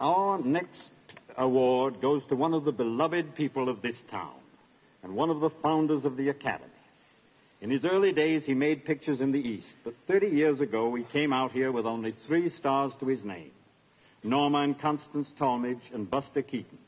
Our next award goes to one of the beloved people of this town and one of the founders of the Academy. In his early days, he made pictures in the East, but 30 years ago, he came out here with only three stars to his name Norma and Constance Talmadge and Buster Keaton.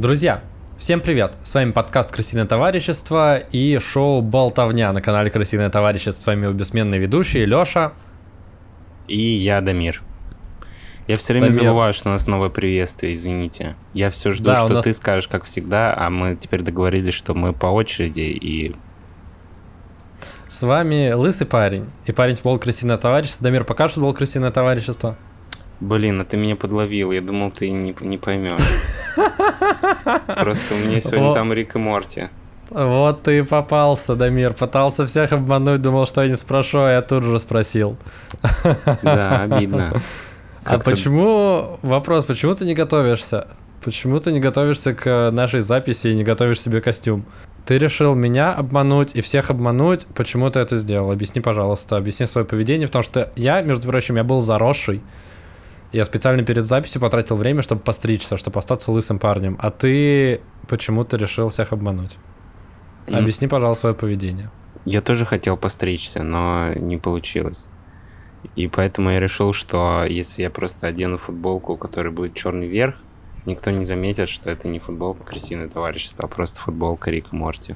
Друзья, всем привет! С вами подкаст «Крысиное товарищество» и шоу «Болтовня» на канале «Крысиное товарищество». С вами его бессменные ведущие Лёша. И я, Дамир. Я все время Дамир. забываю, что у нас новое приветствие, извините. Я все жду, Да, что нас- ты скажешь, как всегда, а мы теперь договорились, что мы по очереди, и С вами Лысый парень и парень футбол «Крысиное товарищество». Дамир, покажешь футбол «Крысиное товарищество»? Блин, а ты меня подловил, я думал, ты не, не поймешь. Просто у меня сегодня там Рик и Морти. Вот ты и попался, Дамир. Пытался всех обмануть, думал, что я не спрошу, а я тут же спросил. Да, обидно. А почему... Вопрос, почему ты не готовишься? Почему ты не готовишься к нашей записи и не готовишь себе костюм? Ты решил меня обмануть и всех обмануть. Почему ты это сделал? Объясни, пожалуйста. Объясни свое поведение, потому что я, между прочим, я был заросший. Я специально перед записью потратил время, чтобы постричься, чтобы остаться лысым парнем. А ты почему-то решил всех обмануть. Объясни, пожалуйста, свое поведение. Я тоже хотел постричься, но не получилось. И поэтому я решил, что если я просто одену футболку, у которой будет черный верх, никто не заметит, что это не футболка крысиное товарищество, а просто футболка Рика Морти.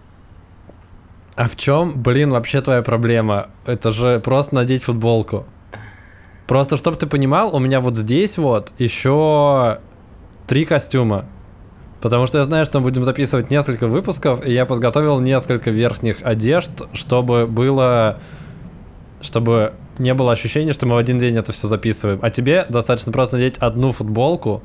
А в чем, блин, вообще твоя проблема? Это же просто надеть футболку. Просто, чтобы ты понимал, у меня вот здесь вот еще три костюма. Потому что я знаю, что мы будем записывать несколько выпусков, и я подготовил несколько верхних одежд, чтобы было... Чтобы не было ощущения, что мы в один день это все записываем. А тебе достаточно просто надеть одну футболку,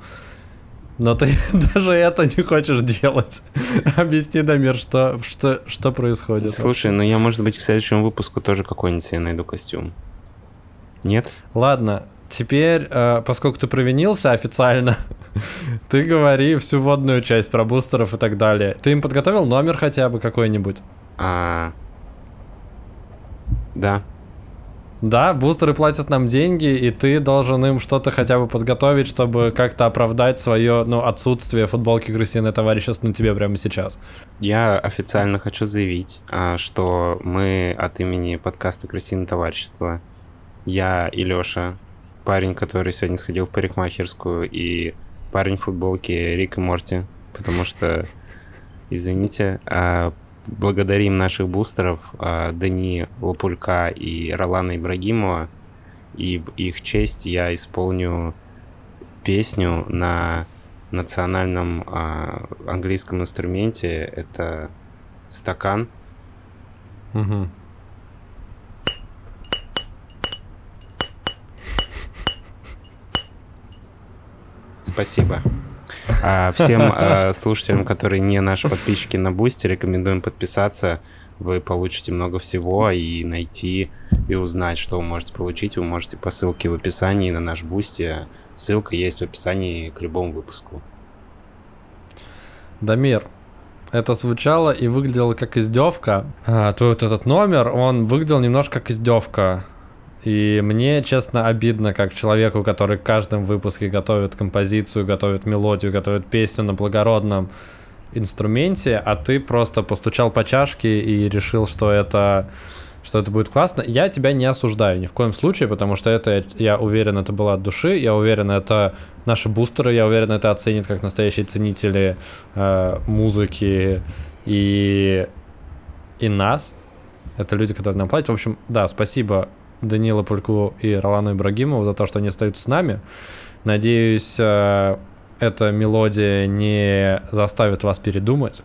но ты даже это не хочешь делать. Объясни, Дамир, что, что, что происходит. Слушай, ну я, может быть, к следующему выпуску тоже какой-нибудь себе найду костюм. Нет? Ладно, теперь, э, поскольку ты провинился официально, ты говори всю водную часть про бустеров и так далее. Ты им подготовил номер хотя бы какой-нибудь? А... Да. Да, бустеры платят нам деньги, и ты должен им что-то хотя бы подготовить, чтобы как-то оправдать свое ну, отсутствие футболки крысиное товарищество на тебе прямо сейчас. Я официально хочу заявить, а, что мы от имени подкаста «Крысиное товарищество», я и Лёша, парень, который сегодня сходил в парикмахерскую, и парень в футболке Рик и Морти, потому что, извините, а, благодарим наших бустеров а, Дани Лапулька и Ролана Ибрагимова, и в их честь я исполню песню на национальном а, английском инструменте. Это стакан. Мгм. Спасибо. А всем а, слушателям, которые не наши подписчики на Boosty, рекомендуем подписаться. Вы получите много всего и найти и узнать, что вы можете получить. Вы можете по ссылке в описании на наш Boosty. Ссылка есть в описании к любому выпуску. Дамир, это звучало и выглядело как издевка. А, твой вот этот номер, он выглядел немножко как издевка. И мне, честно, обидно, как человеку, который в каждом выпуске готовит композицию, готовит мелодию, готовит песню на благородном инструменте, а ты просто постучал по чашке и решил, что это что это будет классно. Я тебя не осуждаю ни в коем случае, потому что это, я уверен, это было от души, я уверен, это наши бустеры, я уверен, это оценят как настоящие ценители э, музыки и, и нас. Это люди, которые нам платят. В общем, да, спасибо Данила Пульку и Ролану Ибрагимову за то, что они остаются с нами. Надеюсь, э, эта мелодия не заставит вас передумать.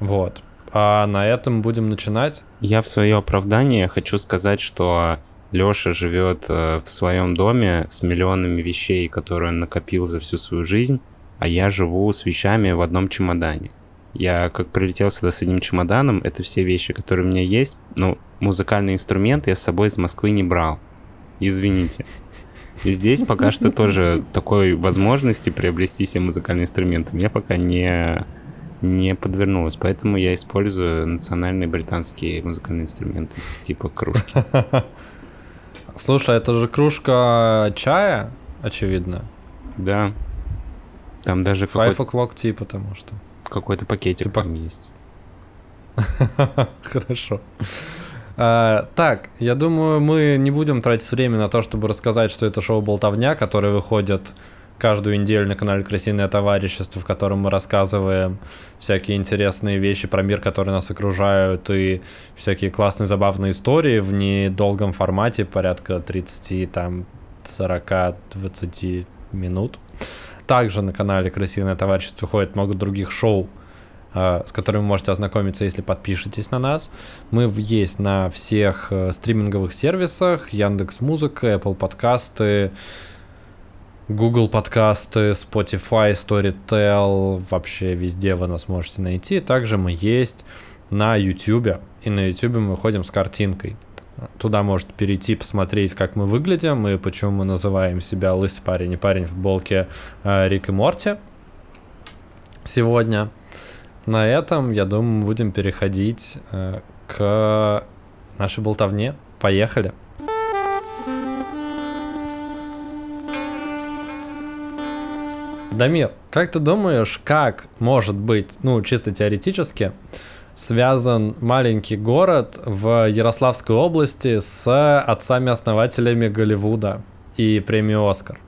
Вот. А на этом будем начинать. Я в свое оправдание хочу сказать, что Леша живет э, в своем доме с миллионами вещей, которые он накопил за всю свою жизнь, а я живу с вещами в одном чемодане. Я как прилетел сюда с одним чемоданом, это все вещи, которые у меня есть. Ну, музыкальный инструмент я с собой из Москвы не брал. Извините. И здесь пока что тоже такой возможности приобрести себе музыкальный инструмент меня пока не, не подвернулось. Поэтому я использую национальные британские музыкальные инструменты, типа кружки. Слушай, это же кружка чая, очевидно. Да. Там даже Five o'clock tea, потому что. Какой-то пакетик Типа- там есть. Хорошо. А, так, я думаю, мы не будем тратить время на то, чтобы рассказать, что это шоу «Болтовня», которое выходит каждую неделю на канале «Крысиное товарищество», в котором мы рассказываем всякие интересные вещи про мир, которые нас окружают, и всякие классные, забавные истории в недолгом формате, порядка 30, там, 40, 20 минут. Также на канале «Крысиное товарищество» выходит много других шоу, э, с которыми вы можете ознакомиться, если подпишетесь на нас. Мы есть на всех э, стриминговых сервисах, Яндекс Музыка, Apple подкасты, Google подкасты, Spotify, Storytel, вообще везде вы нас можете найти. Также мы есть на YouTube, и на YouTube мы выходим с картинкой. Туда можете перейти, посмотреть, как мы выглядим и почему мы называем себя лысый парень и парень в футболке э, Рик и Морти. Сегодня на этом, я думаю, будем переходить э, к нашей болтовне. Поехали. Дамир, как ты думаешь, как может быть, ну, чисто теоретически, связан маленький город в Ярославской области с отцами-основателями Голливуда и премии «Оскар»?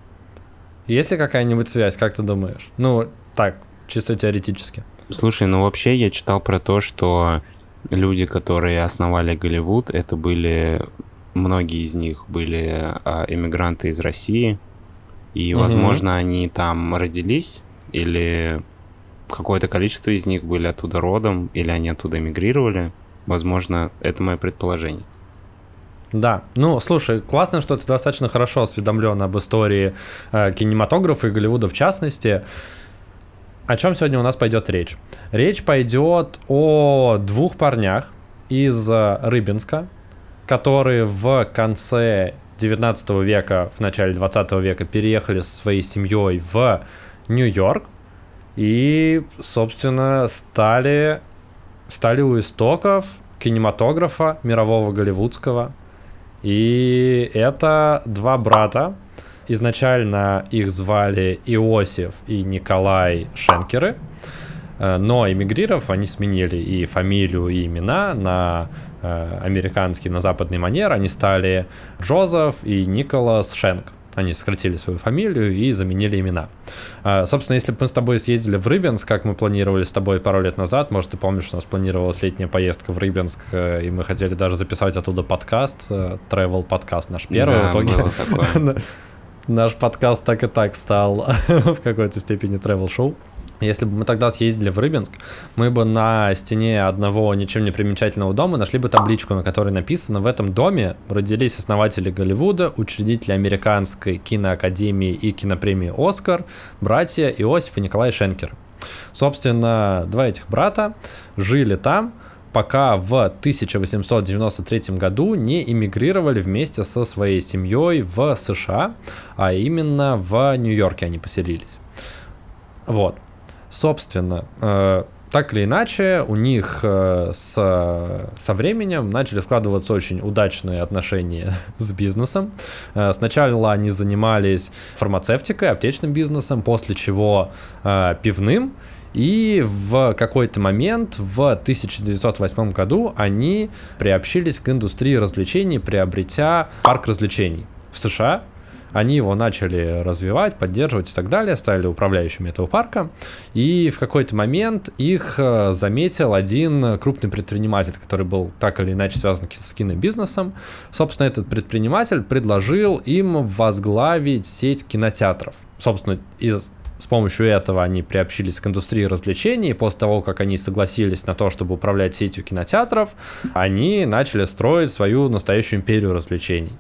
Есть ли какая-нибудь связь, как ты думаешь? Ну, так, чисто теоретически. Слушай, ну вообще я читал про то, что люди, которые основали Голливуд, это были многие из них были а, эмигранты из России, и, возможно, они там родились, или какое-то количество из них были оттуда родом, или они оттуда эмигрировали. Возможно, это мое предположение. Да, ну слушай, классно, что ты достаточно хорошо осведомлен об истории э, кинематографа и Голливуда в частности. О чем сегодня у нас пойдет речь? Речь пойдет о двух парнях из э, Рыбинска, которые в конце 19 века, в начале 20 века переехали со своей семьей в Нью-Йорк и, собственно, стали, стали у истоков кинематографа мирового голливудского. И это два брата. Изначально их звали Иосиф и Николай Шенкеры. Э, Но эмигрировав, они сменили и фамилию, и имена на э, американский, на западный манер. Они стали Джозеф и Николас Шенк. Они сократили свою фамилию и заменили имена. Э, Собственно, если бы мы с тобой съездили в Рыбинск, как мы планировали с тобой пару лет назад, может, ты помнишь, у нас планировалась летняя поездка в Рыбинск, э, и мы хотели даже записать оттуда подкаст, э, travel подкаст наш первый. Да, в итоге наш подкаст так и так стал в какой-то степени travel шоу. Если бы мы тогда съездили в Рыбинск, мы бы на стене одного ничем не примечательного дома нашли бы табличку, на которой написано «В этом доме родились основатели Голливуда, учредители Американской киноакадемии и кинопремии «Оскар», братья Иосиф и Николай Шенкер». Собственно, два этих брата жили там, пока в 1893 году не эмигрировали вместе со своей семьей в США, а именно в Нью-Йорке они поселились. Вот. Собственно, э, так или иначе, у них э, с, со временем начали складываться очень удачные отношения с бизнесом. Э, сначала они занимались фармацевтикой, аптечным бизнесом, после чего э, пивным. И в какой-то момент в 1908 году они приобщились к индустрии развлечений, приобретя парк развлечений в США. Они его начали развивать, поддерживать и так далее, стали управляющими этого парка. И в какой-то момент их э, заметил один крупный предприниматель, который был так или иначе связан с кинобизнесом. Собственно, этот предприниматель предложил им возглавить сеть кинотеатров. Собственно, из с помощью этого они приобщились к индустрии развлечений. После того, как они согласились на то, чтобы управлять сетью кинотеатров, они начали строить свою настоящую империю развлечений.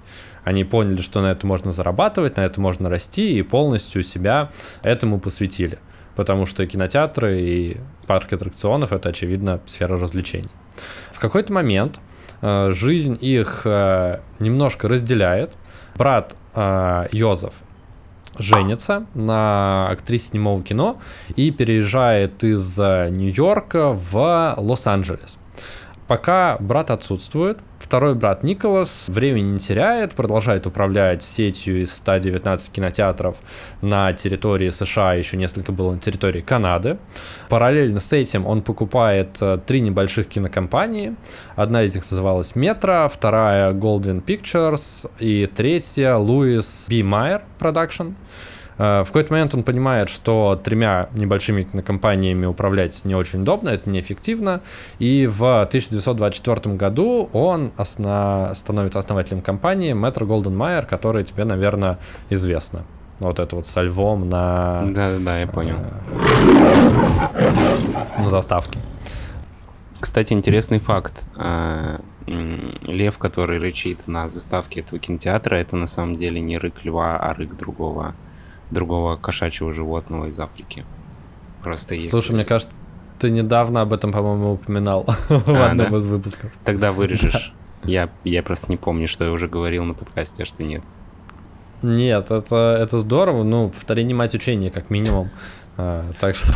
Они поняли, что на это можно зарабатывать, на это можно расти, и полностью себя этому посвятили. Потому что кинотеатры и парки аттракционов это, очевидно, сфера развлечений. В какой-то момент э, жизнь их э, немножко разделяет. Брат э, Йозеф женится на актрисе немого кино и переезжает из Нью-Йорка в Лос-Анджелес. Пока брат отсутствует, второй брат Николас времени не теряет, продолжает управлять сетью из 119 кинотеатров на территории США, еще несколько было на территории Канады. Параллельно с этим он покупает э, три небольших кинокомпании. Одна из них называлась Metro, вторая Golden Pictures и третья Louis B. Meyer Production. Э, в какой-то момент он понимает, что тремя небольшими компаниями управлять не очень удобно, это неэффективно, и в 1924 году он осна... становится основателем компании Metro Golden Mayer, которая тебе, наверное, известна. Вот это вот со львом на... Да-да-да, я понял. Э, на заставке. Кстати, интересный факт. Э, лев, который рычит на заставке этого кинотеатра, это на самом деле не рык льва, а рык другого другого кошачьего животного из Африки. Просто есть. Слушай, мне кажется, ты недавно об этом, по-моему, упоминал в а, одном из выпусков. Тогда вырежешь. Я, я просто не помню, что я уже говорил на подкасте, а что нет. Нет, это, это здорово, ну, повторение мать учения, как минимум. А, так что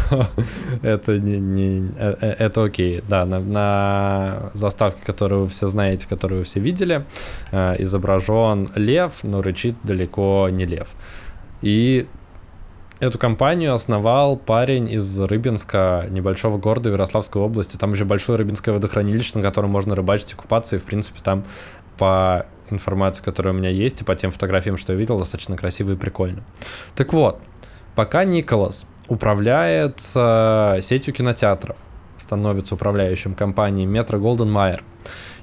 это не, не э, э, это окей. Да, на, на заставке, которую вы все знаете, которую вы все видели, э, изображен лев, но рычит далеко не лев. И эту компанию основал парень из Рыбинска, небольшого города Ярославской области. Там еще большое рыбинское водохранилище, на котором можно рыбачить и купаться. И, в принципе, там по информации, которая у меня есть, и по тем фотографиям, что я видел, достаточно красиво и прикольно. Так вот, пока Николас управляет э, сетью кинотеатров, становится управляющим компанией Metro Golden Mayer,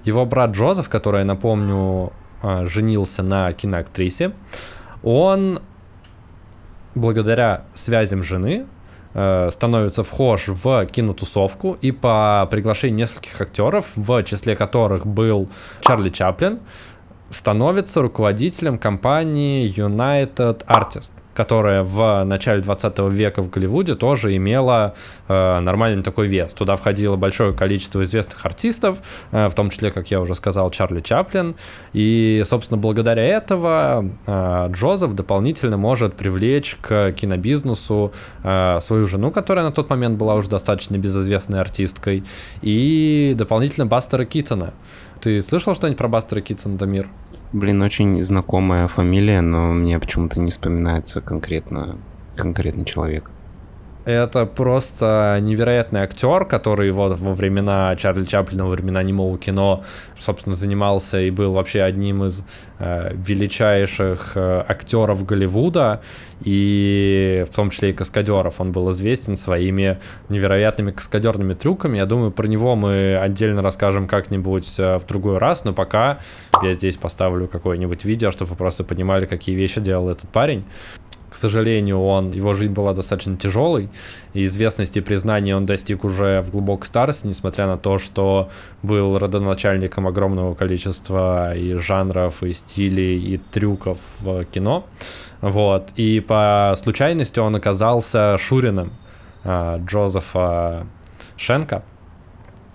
его брат Джозеф, который, я напомню, э, женился на киноактрисе, он благодаря связям жены э, становится вхож в кинотусовку и по приглашению нескольких актеров, в числе которых был Чарли Чаплин, становится руководителем компании United Artists которая в начале 20 века в Голливуде тоже имела э, нормальный такой вес. Туда входило большое количество известных артистов, э, в том числе, как я уже сказал, Чарли Чаплин. И, собственно, благодаря этого э, Джозеф дополнительно может привлечь к кинобизнесу э, свою жену, которая на тот момент была уже достаточно безызвестной артисткой, и дополнительно Бастера Китона. Ты слышал что-нибудь про Бастера Китона, Дамир? Блин, очень знакомая фамилия, но мне почему-то не вспоминается конкретно конкретный человек. Это просто невероятный актер, который вот во времена Чарли Чаплина, во времена немого кино, собственно, занимался и был вообще одним из э, величайших э, актеров Голливуда, и в том числе и каскадеров. Он был известен своими невероятными каскадерными трюками. Я думаю, про него мы отдельно расскажем как-нибудь э, в другой раз, но пока я здесь поставлю какое-нибудь видео, чтобы вы просто понимали, какие вещи делал этот парень. К сожалению, он, его жизнь была достаточно тяжелой, и известности и признания он достиг уже в глубокой старости, несмотря на то, что был родоначальником огромного количества и жанров, и стилей, и трюков в кино. Вот. И по случайности он оказался Шуриным э, Джозефа Шенка,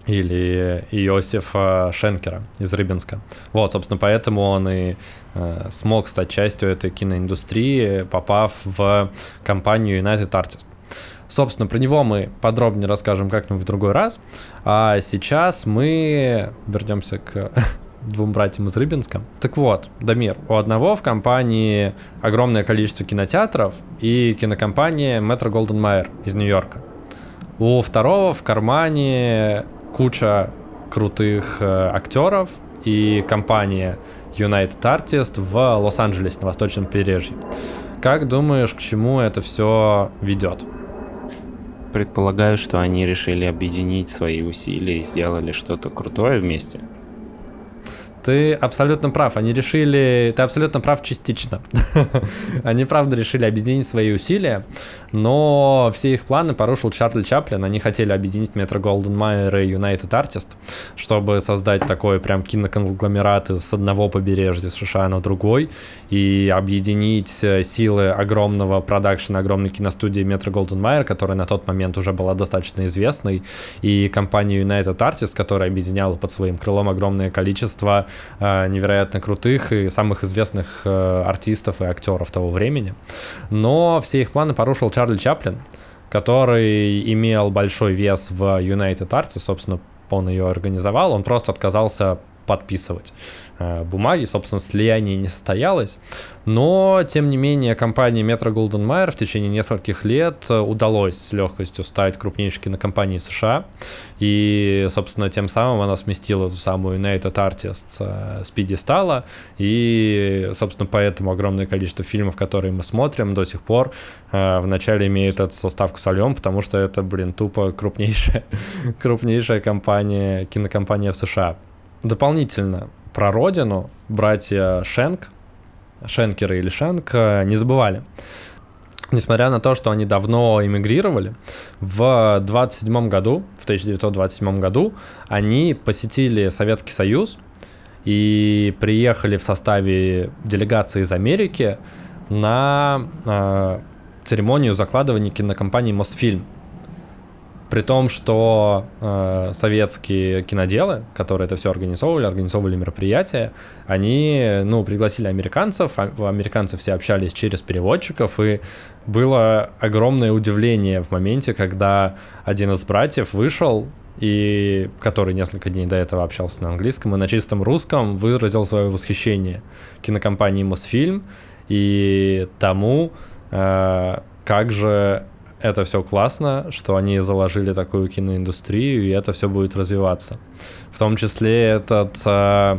или Иосифа Шенкера из Рыбинска. Вот, собственно, поэтому он и э, смог стать частью этой киноиндустрии, попав в компанию United Artists. Собственно, про него мы подробнее расскажем как-нибудь в другой раз. А сейчас мы вернемся к двум братьям из Рыбинска. Так вот, Дамир, у одного в компании огромное количество кинотеатров и кинокомпания Metro Golden Mayer из Нью-Йорка. У второго в кармане куча крутых э, актеров и компания United Artists в Лос-Анджелесе на восточном побережье. Как думаешь, к чему это все ведет? Предполагаю, что они решили объединить свои усилия и сделали что-то крутое вместе. Ты абсолютно прав. Они решили... Ты абсолютно прав частично. Они, правда, решили объединить свои усилия, но все их планы порушил Чарли Чаплин. Они хотели объединить Метро Голден Майер и United Artist, чтобы создать такой прям киноконгломерат с одного побережья США на другой и объединить э, силы огромного продакшена, огромной киностудии Метро Голден Майер, которая на тот момент уже была достаточно известной, и компанию United Artist, которая объединяла под своим крылом огромное количество невероятно крутых и самых известных э, артистов и актеров того времени. Но все их планы порушил Чарли Чаплин, который имел большой вес в United Artists, собственно, он ее организовал, он просто отказался подписывать э, бумаги, собственно, слияние не состоялось, но, тем не менее, компании Metro Golden Mayer в течение нескольких лет э, удалось с легкостью стать крупнейшей кинокомпанией США, и, собственно, тем самым она сместила ту самую United Artists э, с пьедестала, и, собственно, поэтому огромное количество фильмов, которые мы смотрим до сих пор, вначале имеют эту составку солем, потому что это, блин, тупо крупнейшая, крупнейшая компания, кинокомпания в США. Дополнительно про родину братья Шенк, Шенкеры или Шенк, э, не забывали. Несмотря на то, что они давно эмигрировали, в 27 году, в 1927 году, они посетили Советский Союз и приехали в составе делегации из Америки на э, церемонию закладывания кинокомпании Мосфильм при том, что э, советские киноделы, которые это все организовывали, организовывали мероприятия, они, ну, пригласили американцев, а американцы все общались через переводчиков, и было огромное удивление в моменте, когда один из братьев вышел и который несколько дней до этого общался на английском и на чистом русском выразил свое восхищение кинокомпании Мосфильм и тому, э, как же это все классно, что они заложили такую киноиндустрию, и это все будет развиваться. В том числе этот э,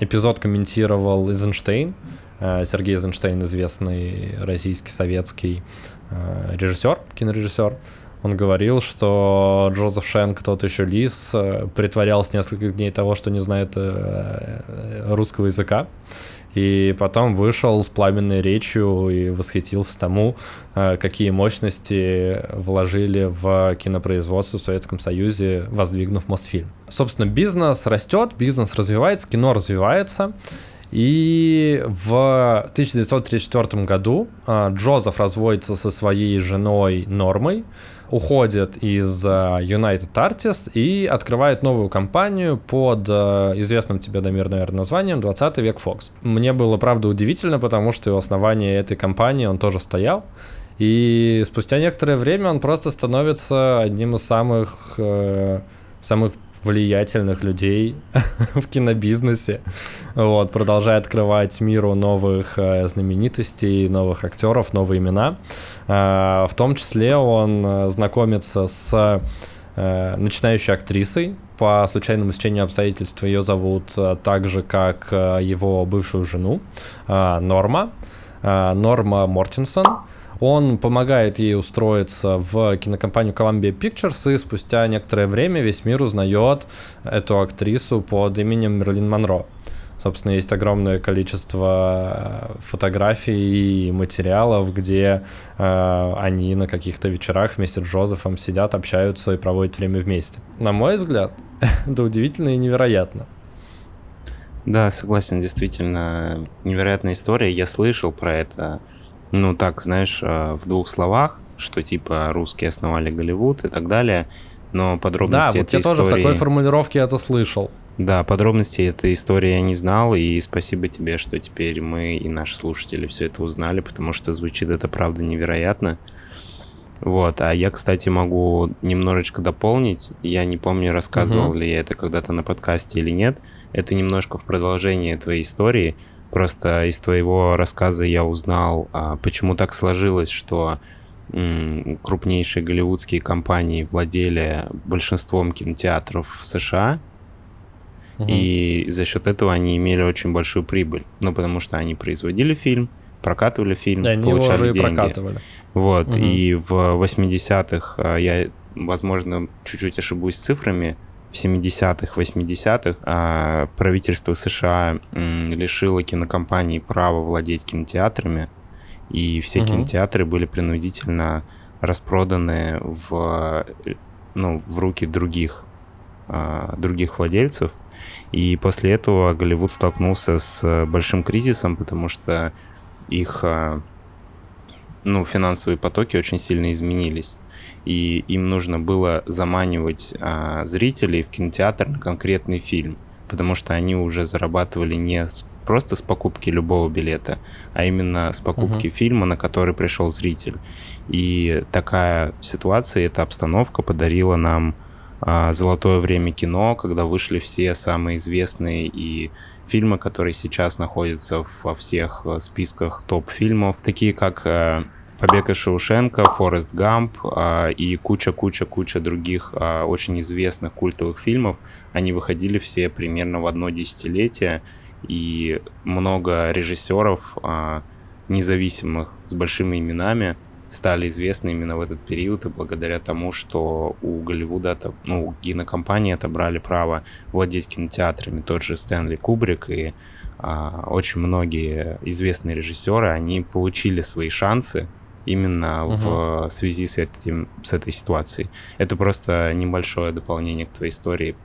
эпизод комментировал Эйзенштейн, э, Сергей Эйзенштейн, известный российский советский э, режиссер, кинорежиссер. Он говорил, что Джозеф Шенк, тот еще лис, э, притворялся несколько дней того, что не знает э, э, русского языка и потом вышел с пламенной речью и восхитился тому, э, какие мощности вложили в кинопроизводство в Советском Союзе, воздвигнув Мосфильм. Собственно, бизнес растет, бизнес развивается, кино развивается, и в 1934 году э, Джозеф разводится со своей женой Нормой, уходит из э, United Artists и открывает новую компанию под э, известным тебе, Дамир, наверное, названием 20 век Fox. Мне было, правда, удивительно, потому что у основания этой компании он тоже стоял. И спустя некоторое время он просто становится одним из самых, э, самых влиятельных людей в кинобизнесе. Вот, продолжая открывать миру новых э, знаменитостей, новых актеров, новые имена. Э, в том числе он э, знакомится с начинающей актрисой. По случайному стечению обстоятельств ее зовут так же, как его бывшую жену Норма. Норма Мортинсон. Он помогает ей устроиться в кинокомпанию Columbia Pictures, и спустя некоторое время весь мир узнает эту актрису под именем Мерлин Монро. Собственно, есть огромное количество э, фотографий и материалов, где э, они на каких-то вечерах вместе с Джозефом сидят, общаются и проводят время вместе. На мой взгляд, это удивительно и невероятно. Да, согласен, действительно, невероятная история. Я слышал про это ну так, знаешь, э, в двух словах, что типа русские основали Голливуд и так далее, но подробности да, вот я истории... тоже в такой формулировке это слышал. Да, подробности этой истории я не знал, и спасибо тебе, что теперь мы и наши слушатели все это узнали, потому что звучит это правда невероятно. Вот, а я, кстати, могу немножечко дополнить. Я не помню, рассказывал угу. ли я это когда-то на подкасте или нет. Это немножко в продолжение твоей истории. Просто из твоего рассказа я узнал, а, почему так сложилось, что крупнейшие голливудские компании владели большинством кинотеатров в США, угу. и за счет этого они имели очень большую прибыль. Ну, потому что они производили фильм, прокатывали фильм, да, получали деньги. прокатывали. Вот, угу. и в 80-х а, я, возможно, чуть-чуть ошибусь с цифрами, в 70-х, 80-х а, правительство США лишило кинокомпаний права владеть кинотеатрами, и все угу. кинотеатры были принудительно распроданы в, ну, в руки других, а, других владельцев. И после этого Голливуд столкнулся с большим кризисом, потому что их а, ну, финансовые потоки очень сильно изменились и им нужно было заманивать а, зрителей в кинотеатр на конкретный фильм. потому что они уже зарабатывали не с, просто с покупки любого билета, а именно с покупки uh-huh. фильма, на который пришел зритель. И такая ситуация, эта обстановка подарила нам а, золотое время кино, когда вышли все самые известные и фильмы, которые сейчас находятся во всех э, списках топ-фильмов, такие как э, Побег из Шоушенка, Форест Гамп э, и куча-куча-куча других очень известных культовых фильмов, они выходили все примерно в одно десятилетие, и много режиссеров независимых с большими именами стали известны именно в этот период, и благодаря тому, что у Голливуда, ну, у кинокомпании отобрали право владеть кинотеатрами, тот же Стэнли Кубрик и а, очень многие известные режиссеры, они получили свои шансы именно угу. в связи с, этим, с этой ситуацией. Это просто небольшое дополнение к твоей истории,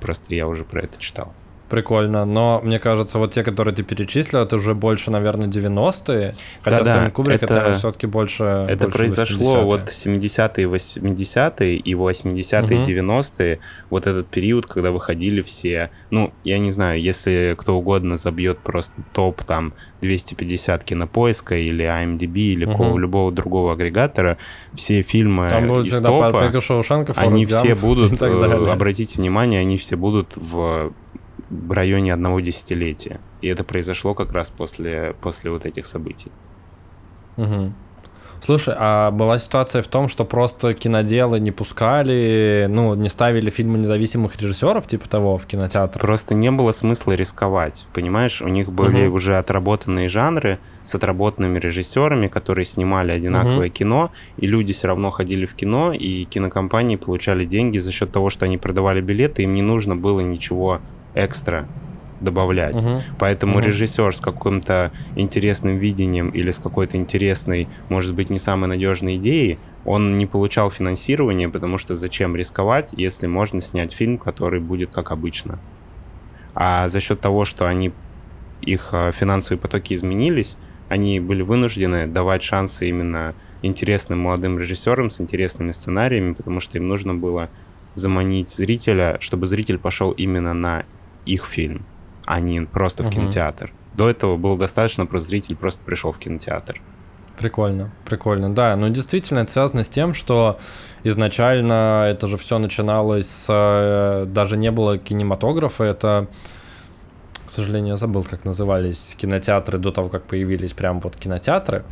просто я уже про это читал. Прикольно, но мне кажется, вот те, которые ты перечислил, это уже больше, наверное, 90-е, хотя да, Стэнли Кубрик это, это все-таки больше Это больше произошло 80-е. вот 70-е, 80-е и 80-е, угу. 90-е, вот этот период, когда выходили все, ну, я не знаю, если кто угодно забьет просто топ там 250 кинопоиска или IMDb или угу. любого другого агрегатора, все фильмы там будет из топа, они все будут, э, обратите внимание, они все будут в в районе одного десятилетия. И это произошло как раз после, после вот этих событий. Угу. Слушай, а была ситуация в том, что просто киноделы не пускали, ну, не ставили фильмы независимых режиссеров, типа того, в кинотеатр? Просто не было смысла рисковать, понимаешь? У них были угу. уже отработанные жанры с отработанными режиссерами, которые снимали одинаковое угу. кино, и люди все равно ходили в кино, и кинокомпании получали деньги за счет того, что они продавали билеты, им не нужно было ничего экстра добавлять. Угу. Поэтому угу. режиссер с каким-то интересным видением или с какой-то интересной, может быть, не самой надежной идеей, он не получал финансирования, потому что зачем рисковать, если можно снять фильм, который будет как обычно. А за счет того, что они их э, финансовые потоки изменились, они были вынуждены давать шансы именно интересным молодым режиссерам с интересными сценариями, потому что им нужно было заманить зрителя, чтобы зритель пошел именно на их фильм, а не просто в угу. кинотеатр. До этого было достаточно, просто зритель просто пришел в кинотеатр. Прикольно, прикольно, да. Но действительно это связано с тем, что изначально это же все начиналось с... Э, даже не было кинематографа, это... К сожалению, я забыл, как назывались кинотеатры до того, как появились прям вот кинотеатры.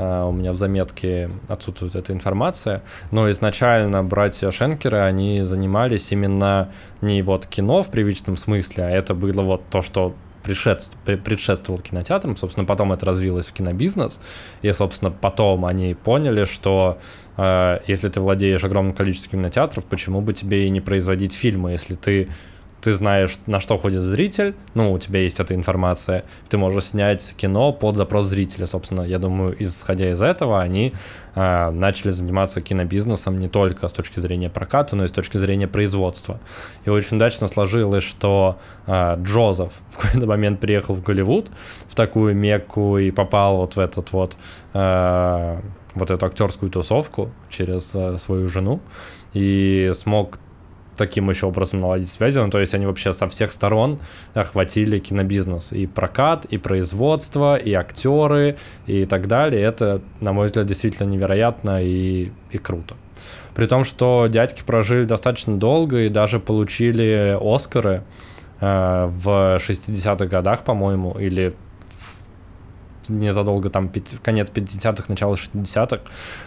А, у меня в заметке отсутствует эта информация, но изначально братья Шенкеры, они занимались именно не вот кино в привычном смысле, а это было вот то, что предшествовал кинотеатрам, собственно, потом это развилось в кинобизнес, и, собственно, потом они поняли, что э, если ты владеешь огромным количеством кинотеатров, почему бы тебе и не производить фильмы, если ты ты знаешь, на что ходит зритель, ну, у тебя есть эта информация, ты можешь снять кино под запрос зрителя, собственно, я думаю, исходя из этого, они э, начали заниматься кинобизнесом не только с точки зрения проката, но и с точки зрения производства. И очень удачно сложилось, что э, Джозеф в какой-то момент приехал в Голливуд, в такую мекку и попал вот в этот вот, э, вот эту актерскую тусовку через э, свою жену, и смог таким еще образом наладить связи. Ну, то есть они вообще со всех сторон охватили кинобизнес. И прокат, и производство, и актеры, и так далее. Это, на мой взгляд, действительно невероятно и, и круто. При том, что дядьки прожили достаточно долго и даже получили Оскары э, в 60-х годах, по-моему, или незадолго, там, конец 50-х, начало 60-х,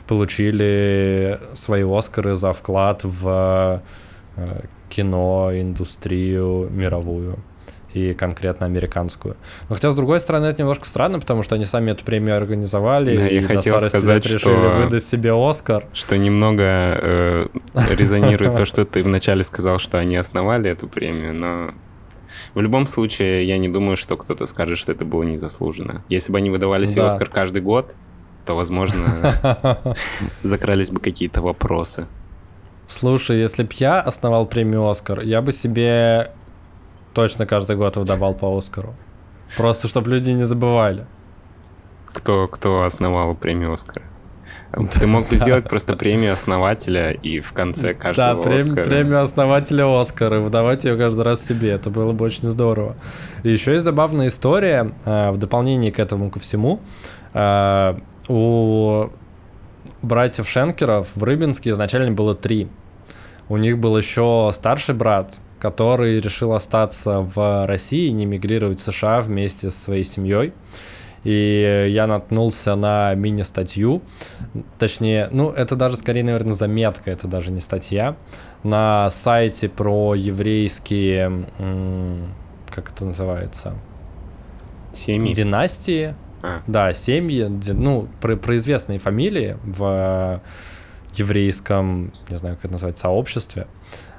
получили свои Оскары за вклад в кино, индустрию мировую и конкретно американскую. Но хотя, с другой стороны, это немножко странно, потому что они сами эту премию организовали да, и я хотел сказать, решили что, выдать себе Оскар. Что немного э, резонирует то, что ты вначале сказал, что они основали эту премию, но в любом случае я не думаю, что кто-то скажет, что это было незаслуженно. Если бы они выдавали себе Оскар каждый год, то, возможно, закрались бы какие-то вопросы. Слушай, если б я основал премию Оскар, я бы себе точно каждый год выдавал по Оскару. Просто чтобы люди не забывали. Кто, кто основал премию Оскар? Ты мог бы сделать просто премию основателя и в конце каждого Да, прем- Оскара. премию основателя Оскара, и выдавать ее каждый раз себе, это было бы очень здорово. И еще есть забавная история, э, в дополнение к этому ко всему, Э, у братьев Шенкеров в Рыбинске изначально было три. У них был еще старший брат, который решил остаться в России не мигрировать в США вместе со своей семьей. И я наткнулся на мини-статью, точнее, ну, это даже скорее, наверное, заметка, это даже не статья, на сайте про еврейские, как это называется, Семьи. династии, А, да, семьи, ну, про, про известные фамилии в еврейском, не знаю, как это назвать, сообществе.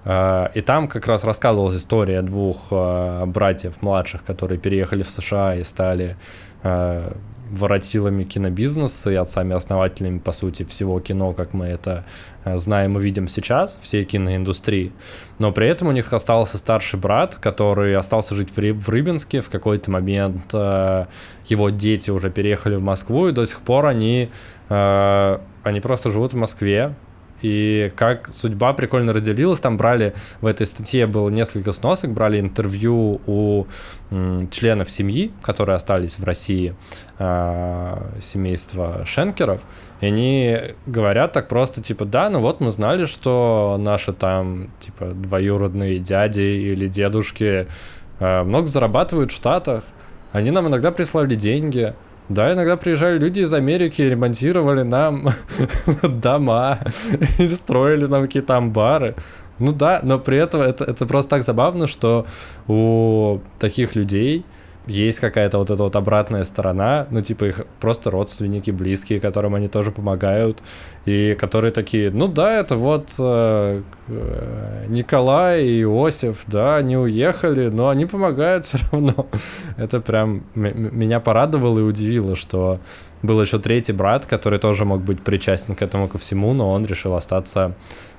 Э, И там как раз рассказывалась история двух э, братьев младших, которые переехали в США и стали э, воротилами кинобизнеса и отцами-основателями, по сути, всего кино, как мы это знаем и видим сейчас, всей киноиндустрии. Но при этом у них остался старший брат, который остался жить в, Ри- в Рыбинске. В какой-то момент его дети уже переехали в Москву, и до сих пор они, они просто живут в Москве. И как судьба прикольно разделилась, там брали, в этой статье было несколько сносок, брали интервью у м, членов семьи, которые остались в России, э, семейства Шенкеров, и они говорят так просто, типа, да, ну вот мы знали, что наши там, типа, двоюродные дяди или дедушки э, много зарабатывают в Штатах, они нам иногда прислали деньги, да, иногда приезжали люди из Америки ремонтировали нам дома или строили нам какие-то амбары. Ну да, но при этом это, это просто так забавно, что у таких людей есть какая-то вот эта вот обратная сторона, ну типа их просто родственники, близкие, которым они тоже помогают, и которые такие, ну да, это вот э, э, Николай и Иосиф, да, они уехали, но они помогают все равно. Это прям меня порадовало и удивило, что был еще третий брат, который тоже мог быть причастен к этому ко всему, но он решил остаться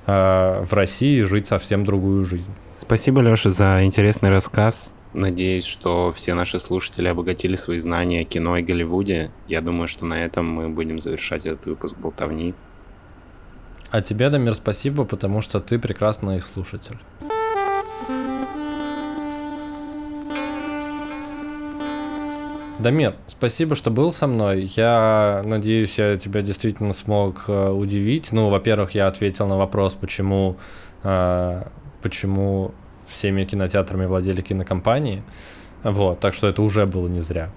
э, в России и жить совсем другую жизнь. Спасибо, Леша, за интересный рассказ. Надеюсь, что все наши слушатели обогатили свои знания о кино и Голливуде. Я думаю, что на этом мы будем завершать этот выпуск болтовни. А тебе, Дамир, спасибо, потому что ты прекрасный слушатель. Дамир, спасибо, что был со мной. Я надеюсь, я тебя действительно смог э, удивить. Ну, во-первых, я ответил на вопрос, почему, э, почему всеми кинотеатрами владели кинокомпании. Вот, так что это уже было не зря.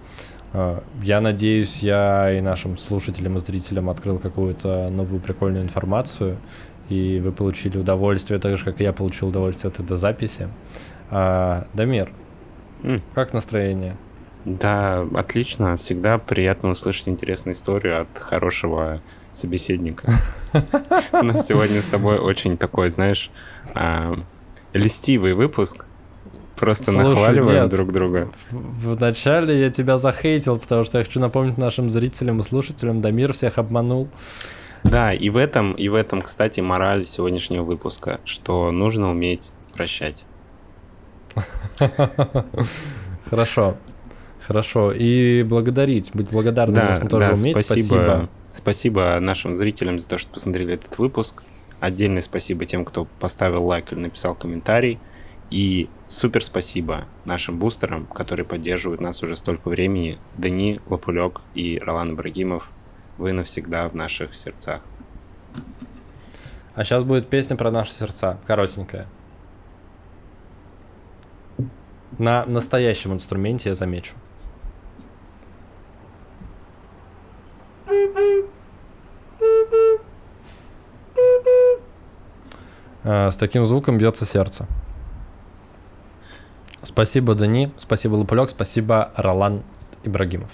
Э, Я надеюсь, я и нашим слушателям и зрителям открыл какую-то новую прикольную информацию, и вы получили удовольствие, так же, как и я получил удовольствие от этой записи. А, Дамир, М. как настроение? Да, отлично. Всегда приятно услышать интересную историю от хорошего собеседника. У нас сегодня с тобой очень такой, знаешь, льстивый выпуск. Просто Слушай, нахваливаем нет. друг друга. Вначале я тебя захейтил, потому что я хочу напомнить нашим зрителям и слушателям, Дамир всех обманул. Да, и в этом, и в этом, кстати, мораль сегодняшнего выпуска, что нужно уметь прощать. Хорошо. Хорошо. И благодарить, быть благодарным Да, нужно тоже да, уметь. спасибо, спасибо нашим зрителям за то, что посмотрели этот выпуск. Отдельное спасибо тем, кто поставил лайк или написал комментарий. И супер спасибо нашим бустерам, которые поддерживают нас уже столько времени. Дани Лопулек и Ролан Ибрагимов. Вы навсегда в наших сердцах. А сейчас будет песня про наши сердца, коротенькая. На настоящем инструменте я замечу. Э, С таким звуком бьется сердце. Спасибо, Дани, спасибо, Лопулек, спасибо, Ролан Ибрагимов.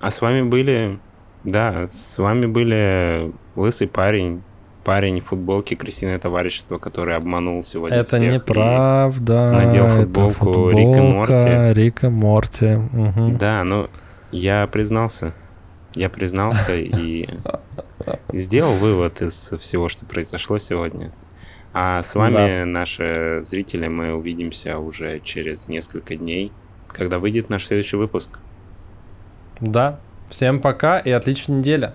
А с вами были... Да, с вами были лысый парень, парень в футболке «Крысиное товарищество», который обманул сегодня Это всех неправда. надел это футболку и футболка Морти. Рика Морти. мгм. Да, ну, я признался. Я признался и сделал вывод из всего, что произошло сегодня. А с вами, Да. наши зрители, мы увидимся уже через несколько дней, когда выйдет наш следующий выпуск. Да. Всем пока и отличной недели.